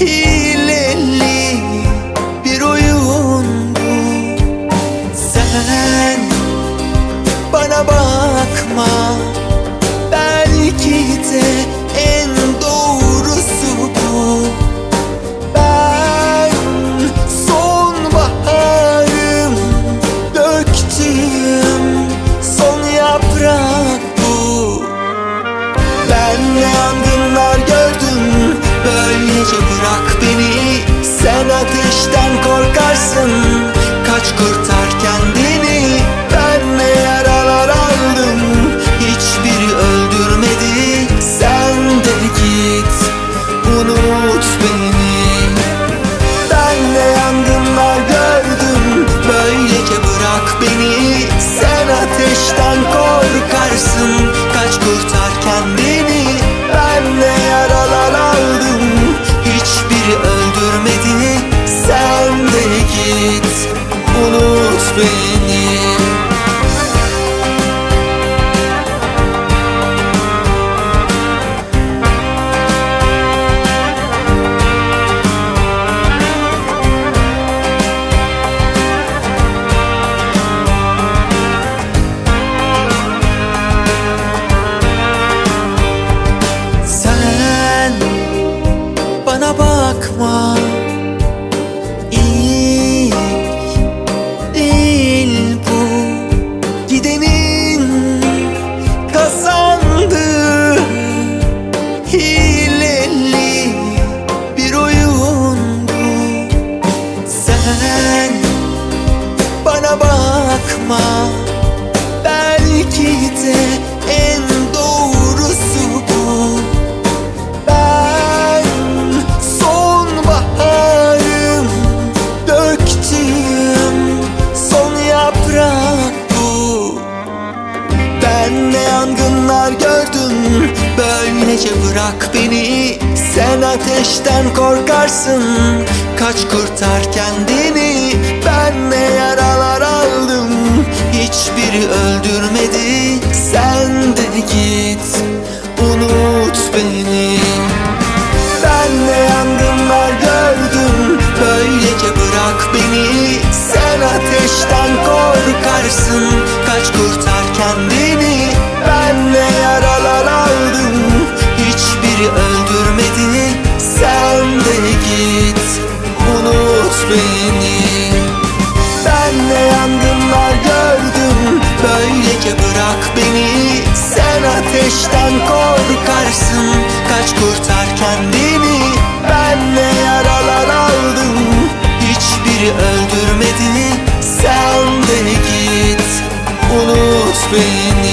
Hileli bir oyun bu Sen bana bakma Belki de ateşten korkarsın bakma Belki de en doğrusu bu. Ben sonbaharım Döktüğüm son yaprak bu. Ben ne yangınlar gördüm Böylece bırak beni. Sen ateşten korkarsın Kaç kurtar kendini git Unut beni ateşten korkarsın. Kaç kurtar kendini Ben ne yaralar aldım. Hiçbiri öldürmedi Sen de git. Unut beni